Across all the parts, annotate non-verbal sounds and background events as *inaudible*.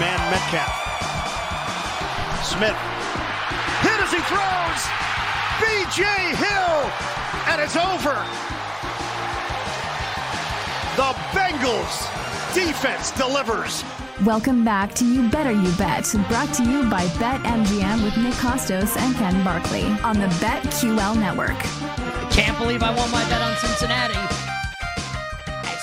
Man Metcalf. Smith. Hit as he throws. B.J. Hill. And it's over. The Bengals defense delivers. Welcome back to You Better You Bet, brought to you by BetMGM with Nick Kostos and Ken Barkley on the BetQL network. I Can't believe I won my bet on Cincinnati.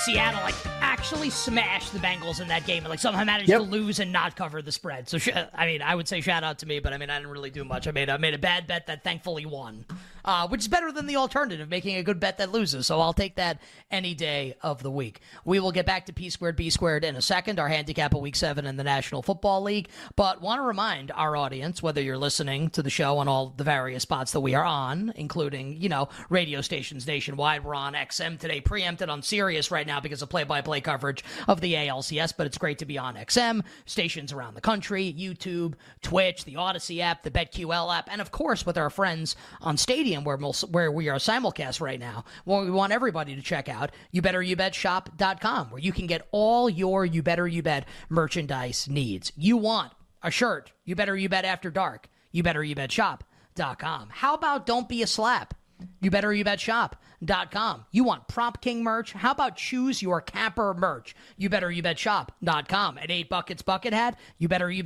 At Seattle, like actually smashed the Bengals in that game and like somehow managed Yep. to lose and not cover the spread. So sh- I mean, I would say shout out to me, but I mean, I didn't really do much. I made I made a bad bet that thankfully won, uh, which is better than the alternative, making a good bet that loses. So I'll take that any day of the week. We will get back to P squared B squared in a second. Our handicap of Week Seven in the National Football League, but want to remind our audience, whether you're listening to the show on all the various spots that we are on, including you know radio stations nationwide, we're on XM today, preempted on Sirius right now because of play-by-play coverage of the ALCS, but it's great to be on XM stations around the country, YouTube, Twitch, the Audacy app, the BetQL app, and of course with our friends on Stadium, where we'll, where we are simulcast right now. Well, we want everybody to check out YouBetterYouBetShop.com, where you can get all your You Better You Bet merchandise needs. You want a shirt? You better you bet after dark. You better you bet shop.com. How about don't be a slap? You better you want Prop King merch? How about choose your capper merch? You better you bet shop.com. At 8 buckets bucket hat, you better you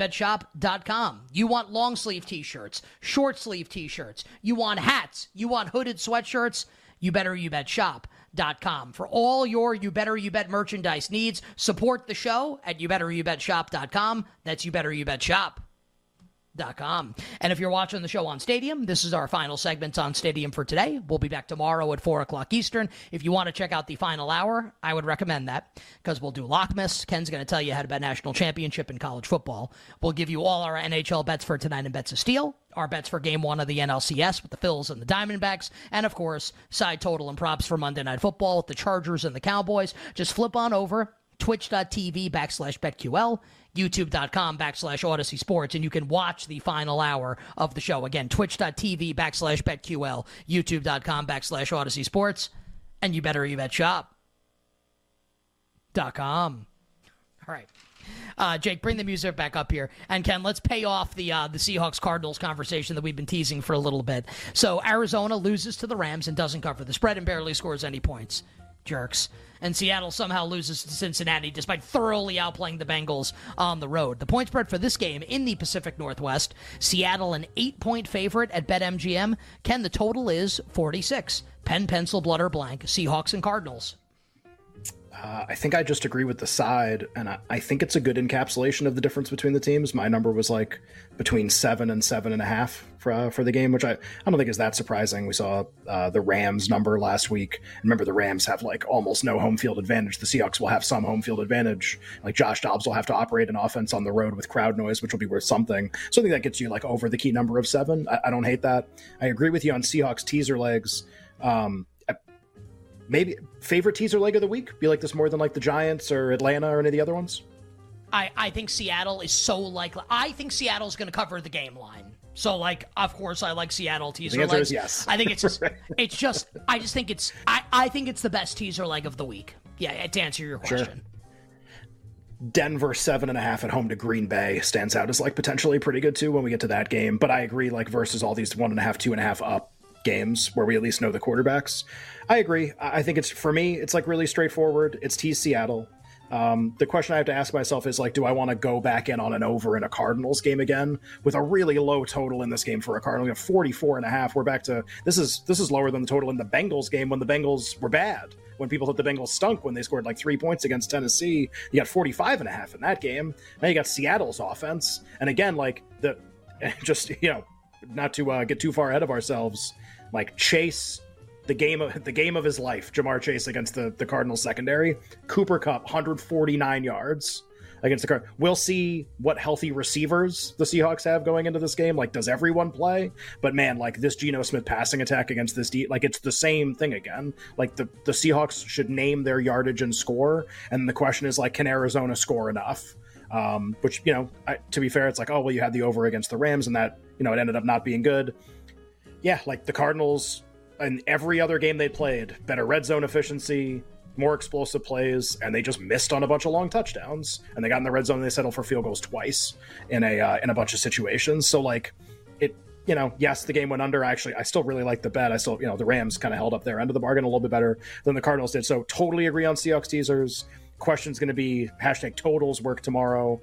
want long sleeve t-shirts, short sleeve t-shirts. You want hats, you want hooded sweatshirts, you better you bet shop.com. For all your you better you bet merchandise needs, support the show at you better you bet shop.com. That's you Com. And if you're watching the show on Stadium, this is our final segments on Stadium for today. We'll be back tomorrow at 4 o'clock Eastern. If you want to check out the final hour, I would recommend that because we'll do Lockmas. Ken's going to tell you how to bet national championship in college football. We'll give you all our NHL bets for tonight and bets of steel, our bets for game one of the NLCS with the Phils and the Diamondbacks, and of course, side total and props for Monday Night Football with the Chargers and the Cowboys. Just flip on over twitch.tv backslash betql youtube.com backslash audacy sports and you can watch the final hour of the show. Again twitch.tv backslash betql youtube.com backslash audacy sports and you better you bet shop. Dot com. All right. Uh, Jake, bring the music back up here, and Ken, let's pay off the uh, the Seahawks Cardinals conversation that we've been teasing for a little bit. So Arizona loses to the Rams and doesn't cover the spread and barely scores any points. Jerks. And Seattle somehow loses to Cincinnati despite thoroughly outplaying the Bengals on the road. The point spread for this game in the Pacific Northwest Seattle an eight point favorite at BetMGM. Ken, the total is 46. Pen, pencil, blood, or blank. Seahawks and Cardinals. Uh, I think I just agree with the side, and I, I think it's a good encapsulation of the difference between the teams. My number was like between seven and seven and a half for uh, for the game, which I, I don't think is that surprising. We saw uh, the Rams number last week. Remember, the Rams have like almost no home field advantage. The Seahawks will have some home field advantage. Like Josh Dobbs will have to operate an offense on the road with crowd noise, which will be worth something. So I think that gets you like over the key number of seven. I, I don't hate that. I agree with you on Seahawks teaser legs. Um, maybe favorite teaser leg of the week? Be like this more than like the Giants or Atlanta or any of the other ones? I, I think Seattle is so likely. I think Seattle's going to cover the game line. So, like, of course, I like Seattle teaser The answer legs. is yes. I think it's just, *laughs* it's just, I just think it's, I, I think it's the best teaser leg of the week. Yeah, to answer your question. Denver seven and a half at home to Green Bay stands out as like potentially pretty good too when we get to that game. But I agree, like versus all these one and a half, two and a half up games where we at least know the quarterbacks. I agree. I think it's for me, it's like really straightforward. It's tease Seattle. Um, the question I have to ask myself is like, do I want to go back in on an over in a Cardinals game again with a really low total in this game for a Cardinal? You know, 44 and a half. We're back to this is this is lower than the total in the Bengals game when the Bengals were bad. When people thought the Bengals stunk when they scored like three points against Tennessee, you got 45 and a half in that game. Now you got Seattle's offense, and again, like the *laughs* just you know, not to uh, get too far ahead of ourselves, like Chase the game of the game of his life, Ja'Marr Chase against the the Cardinals secondary. Cooper Kupp 149 yards against the Card. We'll see what healthy receivers the Seahawks have going into this game. Like, does everyone play? But man, like this Geno Smith passing attack against this, de- like it's the same thing again. Like the the Seahawks should name their yardage and score, and the question is like, can Arizona score enough? Um, which you know, I, to be fair, it's like, oh well, you had the over against the Rams, and that you know it ended up not being good. Yeah, like the Cardinals in every other game they played, better red zone efficiency, more explosive plays, and they just missed on a bunch of long touchdowns. And they got in the red zone and they settled for field goals twice in a uh, in a bunch of situations. So like it, you know, yes, the game went under. Actually, I still really like the bet. I still, you know, the Rams kind of held up their end of the bargain a little bit better than the Cardinals did. So totally agree on Seahawks teasers. Question's going to be hashtag totals work tomorrow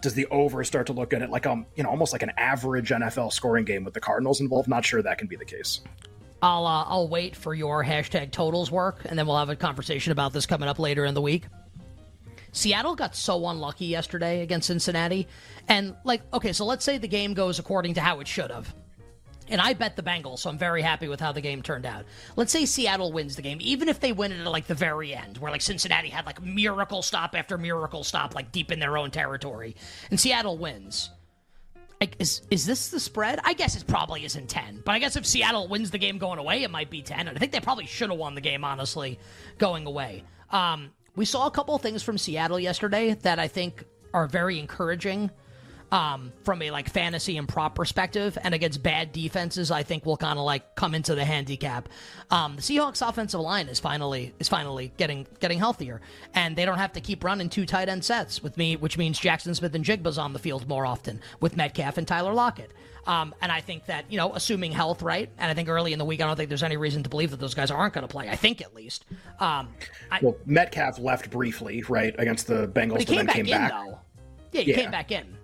does the over start to look at it like um you know almost like an average NFL scoring game with the Cardinals involved? Not sure that can be the case. I'll uh, I'll wait for your hashtag totals work, and then we'll have a conversation about this coming up later in the week. Seattle got so unlucky yesterday against Cincinnati, and like okay, so let's say the game goes according to how it should have. And I bet the Bengals, so I'm very happy with how the game turned out. Let's say Seattle wins the game, even if they win it at like the very end, where like Cincinnati had like miracle stop after miracle stop, like deep in their own territory, and Seattle wins is is this the spread? I guess it probably isn't ten, but I guess if Seattle wins the game going away, it might be ten. And I think they probably should have won the game, honestly, going away. Um, we saw a couple things from Seattle yesterday that I think are very encouraging um, from a like fantasy and prop perspective, and against bad defenses, I think will kind of like come into the handicap. Um, the Seahawks offensive line is finally is finally getting getting healthier, and they don't have to keep running two tight end sets with me, which means Jackson Smith-Njigba's on the field more often with Metcalf and Tyler Lockett. Um, and I think that, you know, assuming health, right? And I think early in the week, I don't think there's any reason to believe that those guys aren't going to play. I think at least. Um, I, well, Metcalf left briefly, right, against the Bengals, but, he came then back came in, back. Though. Yeah, he yeah. came back in.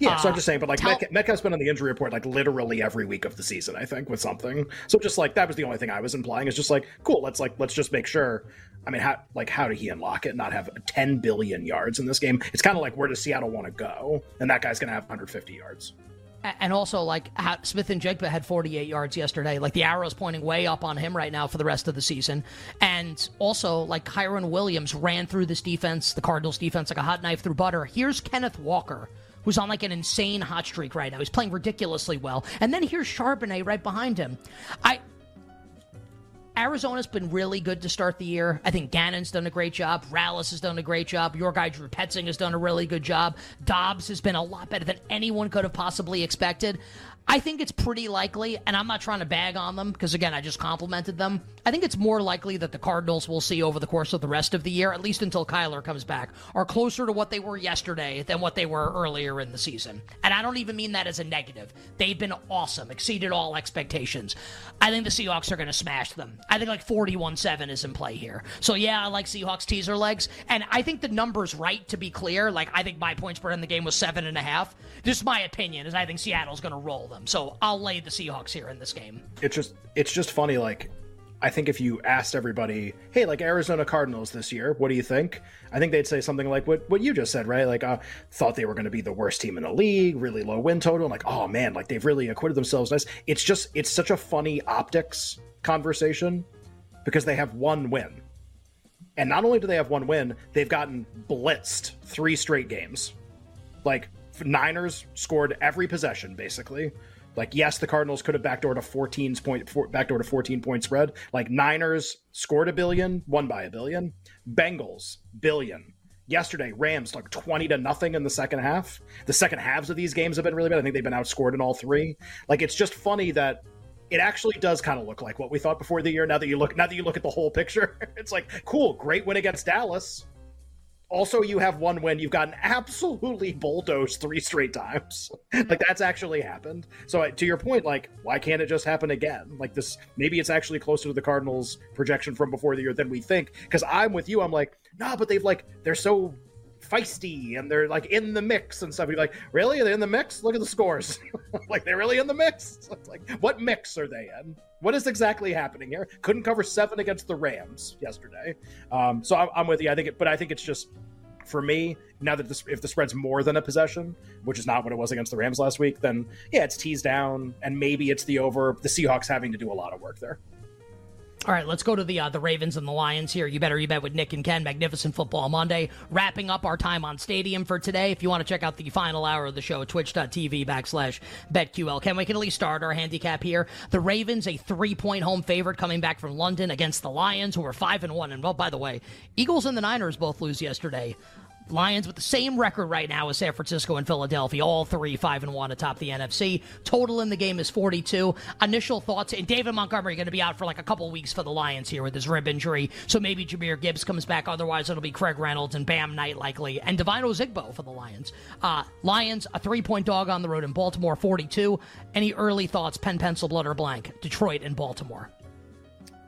Yeah, so I'm uh, just saying, but like tell- Metcalf's been on the injury report like literally every week of the season, I think, with something. So just like that was the only thing I was implying. Is just like, cool, let's like let's just make sure. I mean, how like how did he unlock it? Not have 10 billion yards in this game? It's kind of like where does Seattle want to go? And that guy's gonna have 150 yards. And also, like Smith-Njigba had 48 yards yesterday. Like the arrow's pointing way up on him right now for the rest of the season. And also, like Kyren Williams ran through this defense, the Cardinals defense, like a hot knife through butter. Here's Kenneth Walker who's on like an insane hot streak right now. He's playing ridiculously well. And then here's Charbonnet right behind him. I Arizona's been really good to start the year. I think Gannon's done a great job. Rallis has done a great job. Your guy Drew Petzing has done a really good job. Dobbs has been a lot better than anyone could have possibly expected. I think it's pretty likely, and I'm not trying to bag on them because, again, I just complimented them. I think it's more likely that the Cardinals will see over the course of the rest of the year, at least until Kyler comes back, are closer to what they were yesterday than what they were earlier in the season. And I don't even mean that as a negative. They've been awesome, exceeded all expectations. I think the Seahawks are going to smash them. I think like 41 7 is in play here. So, yeah, I like Seahawks teaser legs. And I think the number's right to be clear. Like, I think my points per in the game was seven and a half. Just my opinion is I think Seattle's going to roll them. So I'll lay the Seahawks here in this game. It's just it's just funny. Like I think if you asked everybody, hey, like Arizona Cardinals this year, what do you think? I think they'd say something like what what you just said, right? Like, uh, thought they were going to be the worst team in the league, really low win total. like, oh man, like they've really acquitted themselves nice. It's just it's such a funny optics conversation because they have one win. And not only do they have one win, they've gotten blitzed three straight games. Like Niners scored every possession basically. Like yes, the Cardinals could have backdoored a 14 point four, backdoored a 14 point spread. Like Niners scored a billion, won by a billion. Bengals billion. Yesterday, Rams like 20 to nothing in the second half. The second halves of these games have been really bad. I think they've been outscored in all three. Like it's just funny that it actually does kind of look like what we thought before the year. Now that you look, now that you look at the whole picture, *laughs* it's like cool, great win against Dallas Also, you have one win. You've gotten absolutely bulldozed three straight times. *laughs* like that's actually happened. So to your point, like why can't it just happen again? Like this, maybe it's actually closer to the Cardinals' projection from before the year than we think. Because I'm with you. I'm like, nah, but they've like they're so feisty and they're like in the mix and stuff. You're like, really? Are they in the mix? Look at the scores. *laughs* like they're really in the mix. *laughs* Like, what mix are they in? What is exactly happening here? Couldn't cover seven against the Rams yesterday. Um, so I'm, I'm, with you. I think, it, but I think it's just for me now that this, if the spread's more than a possession, which is not what it was against the Rams last week, then yeah, it's teased down, and maybe it's the over. The Seahawks having to do a lot of work there. All right, let's go to the uh, the Ravens and the Lions here. You better you bet with Nick and Ken. Magnificent football Monday. Wrapping up our time on Stadium for today. If you want to check out the final hour of the show, twitch.tv backslash betql. Ken, we can at least start our handicap here. The Ravens, a three point home favorite coming back from London against the Lions, who are five and one. And well, by the way, Eagles and the Niners both lose yesterday. Lions with the same record right now as San Francisco and Philadelphia, all three five and one atop the NFC. Total in the game is 42. Initial thoughts: and David Montgomery going to be out for like a couple weeks for the Lions here with his rib injury, so maybe Jahmyr Gibbs comes back. Otherwise, it'll be Craig Reynolds and Bam Knight likely, and Devine Ozigbo for the Lions. Uh, Lions a three point dog on the road in Baltimore, 42. Any early thoughts? Pen, pencil, blood, or blank? Detroit and Baltimore.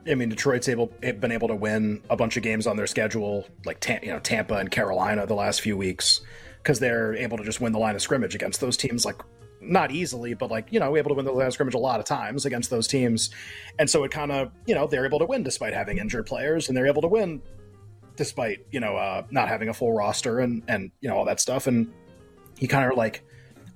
I mean, Detroit's able been able to win a bunch of games on their schedule, like you know Tampa and Carolina the last few weeks, because they're able to just win the line of scrimmage against those teams, like not easily, but like you know, able to win the line of scrimmage a lot of times against those teams, and so it kind of you know they're able to win despite having injured players, and they're able to win despite you know uh, not having a full roster and and you know all that stuff, and you kind of like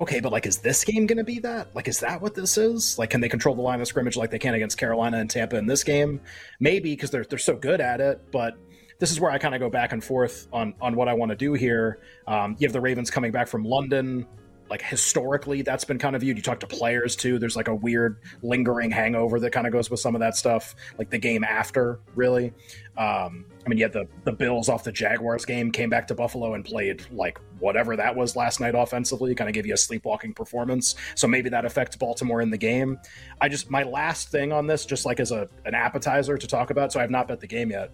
okay, but like, is this game going to be that? Like, is that what this is? Like, can they control the line of scrimmage like they can against Carolina and Tampa in this game? Maybe because they're they're so good at it, but this is where I kind of go back and forth on on what I want to do here. Um, you have the Ravens coming back from London like historically that's been kind of viewed. You talk to players too. There's like a weird lingering hangover that kind of goes with some of that stuff, like the game after, really. Um, I mean, had the the Bills off the Jaguars game, came back to Buffalo and played like whatever that was last night offensively, kind of gave you a sleepwalking performance. So maybe that affects Baltimore in the game. I just my last thing on this, just like as a an appetizer to talk about. So I have not bet the game yet.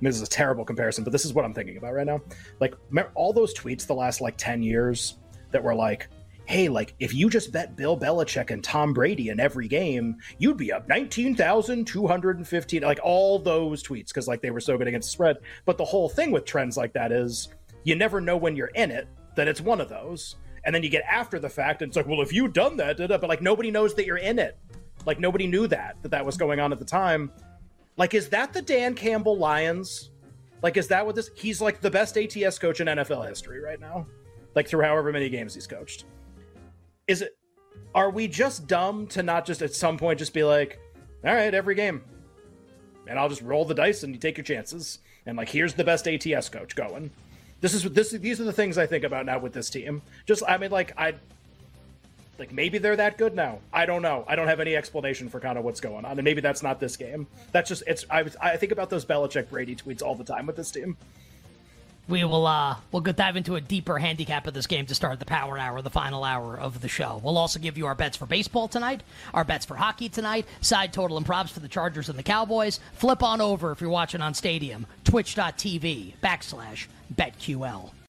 This is a terrible comparison, but this is what I'm thinking about right now. Like all those tweets the last like ten years that were like, hey, like if you just bet Bill Belichick and Tom Brady in every game, you'd be up 19,215. Like all those tweets, because like they were so good against the spread. But the whole thing with trends like that is you never know when you're in it that it's one of those. And then you get after the fact and it's like, well, if you'd done that, but like nobody knows that you're in it. Like nobody knew that, that that was going on at the time. Like, is that the Dan Campbell Lions? Like, is that what this? He's like the best ATS coach in NFL history right now like through however many games he's coached. Is it are we just dumb to not just at some point just be like, all right, every game. And I'll just roll the dice and you take your chances. And like here's the best ATS coach going. This is what this these are the things I think about now with this team. Just I mean like I like maybe they're that good now. I don't know. I don't have any explanation for kind of what's going on, and maybe that's not this game. That's just it's. I I think about those Belichick Brady tweets all the time with this team we will uh we'll dive into a deeper handicap of this game to start the power hour, the final hour of the show. We'll also give you our bets for baseball tonight, our bets for hockey tonight, side total and props for the Chargers and the Cowboys. Flip on over if you're watching on Stadium, twitch.tv backslash betql.